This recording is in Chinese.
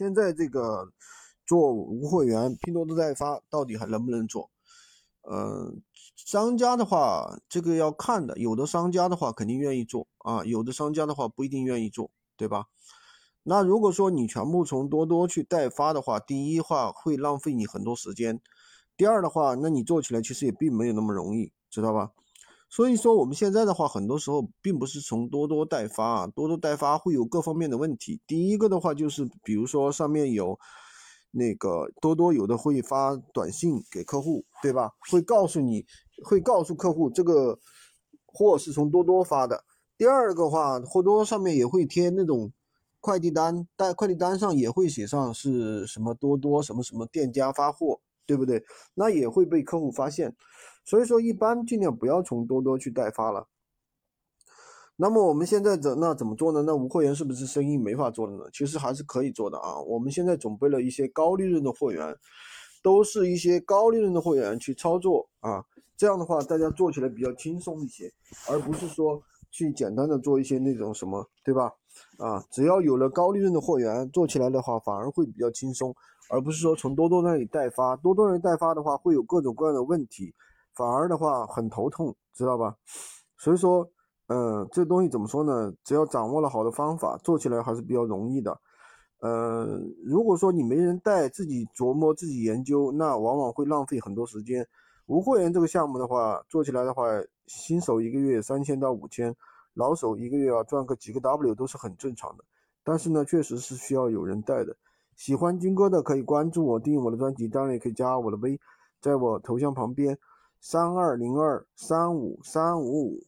现在这个做无会员拼多多代发到底还能不能做？嗯，商家的话，这个要看的，有的商家的话肯定愿意做啊，有的商家的话不一定愿意做，对吧？那如果说你全部从多多去代发的话，第一话会浪费你很多时间，第二的话，那你做起来其实也并没有那么容易，知道吧？所以说我们现在的话，很多时候并不是从多多代发啊，多多代发会有各方面的问题。第一个的话就是，比如说上面有那个多多有的会发短信给客户，对吧？会告诉你会告诉客户这个货是从多多发的。第二个话，多多上面也会贴那种。快递单，带快递单上也会写上是什么多多什么什么店家发货，对不对？那也会被客户发现，所以说一般尽量不要从多多去代发了。那么我们现在怎那怎么做呢？那无货源是不是生意没法做了呢？其实还是可以做的啊。我们现在准备了一些高利润的货源，都是一些高利润的货源去操作啊。这样的话，大家做起来比较轻松一些，而不是说去简单的做一些那种什么，对吧？啊，只要有了高利润的货源，做起来的话反而会比较轻松，而不是说从多多那里代发。多多人代发的话，会有各种各样的问题，反而的话很头痛，知道吧？所以说，嗯，这东西怎么说呢？只要掌握了好的方法，做起来还是比较容易的。嗯，如果说你没人带，自己琢磨、自己研究，那往往会浪费很多时间。无货源这个项目的话，做起来的话，新手一个月三千到五千。老手一个月啊赚个几个 W 都是很正常的，但是呢，确实是需要有人带的。喜欢军哥的可以关注我，订阅我的专辑，当然也可以加我的微，在我头像旁边三二零二三五三五五。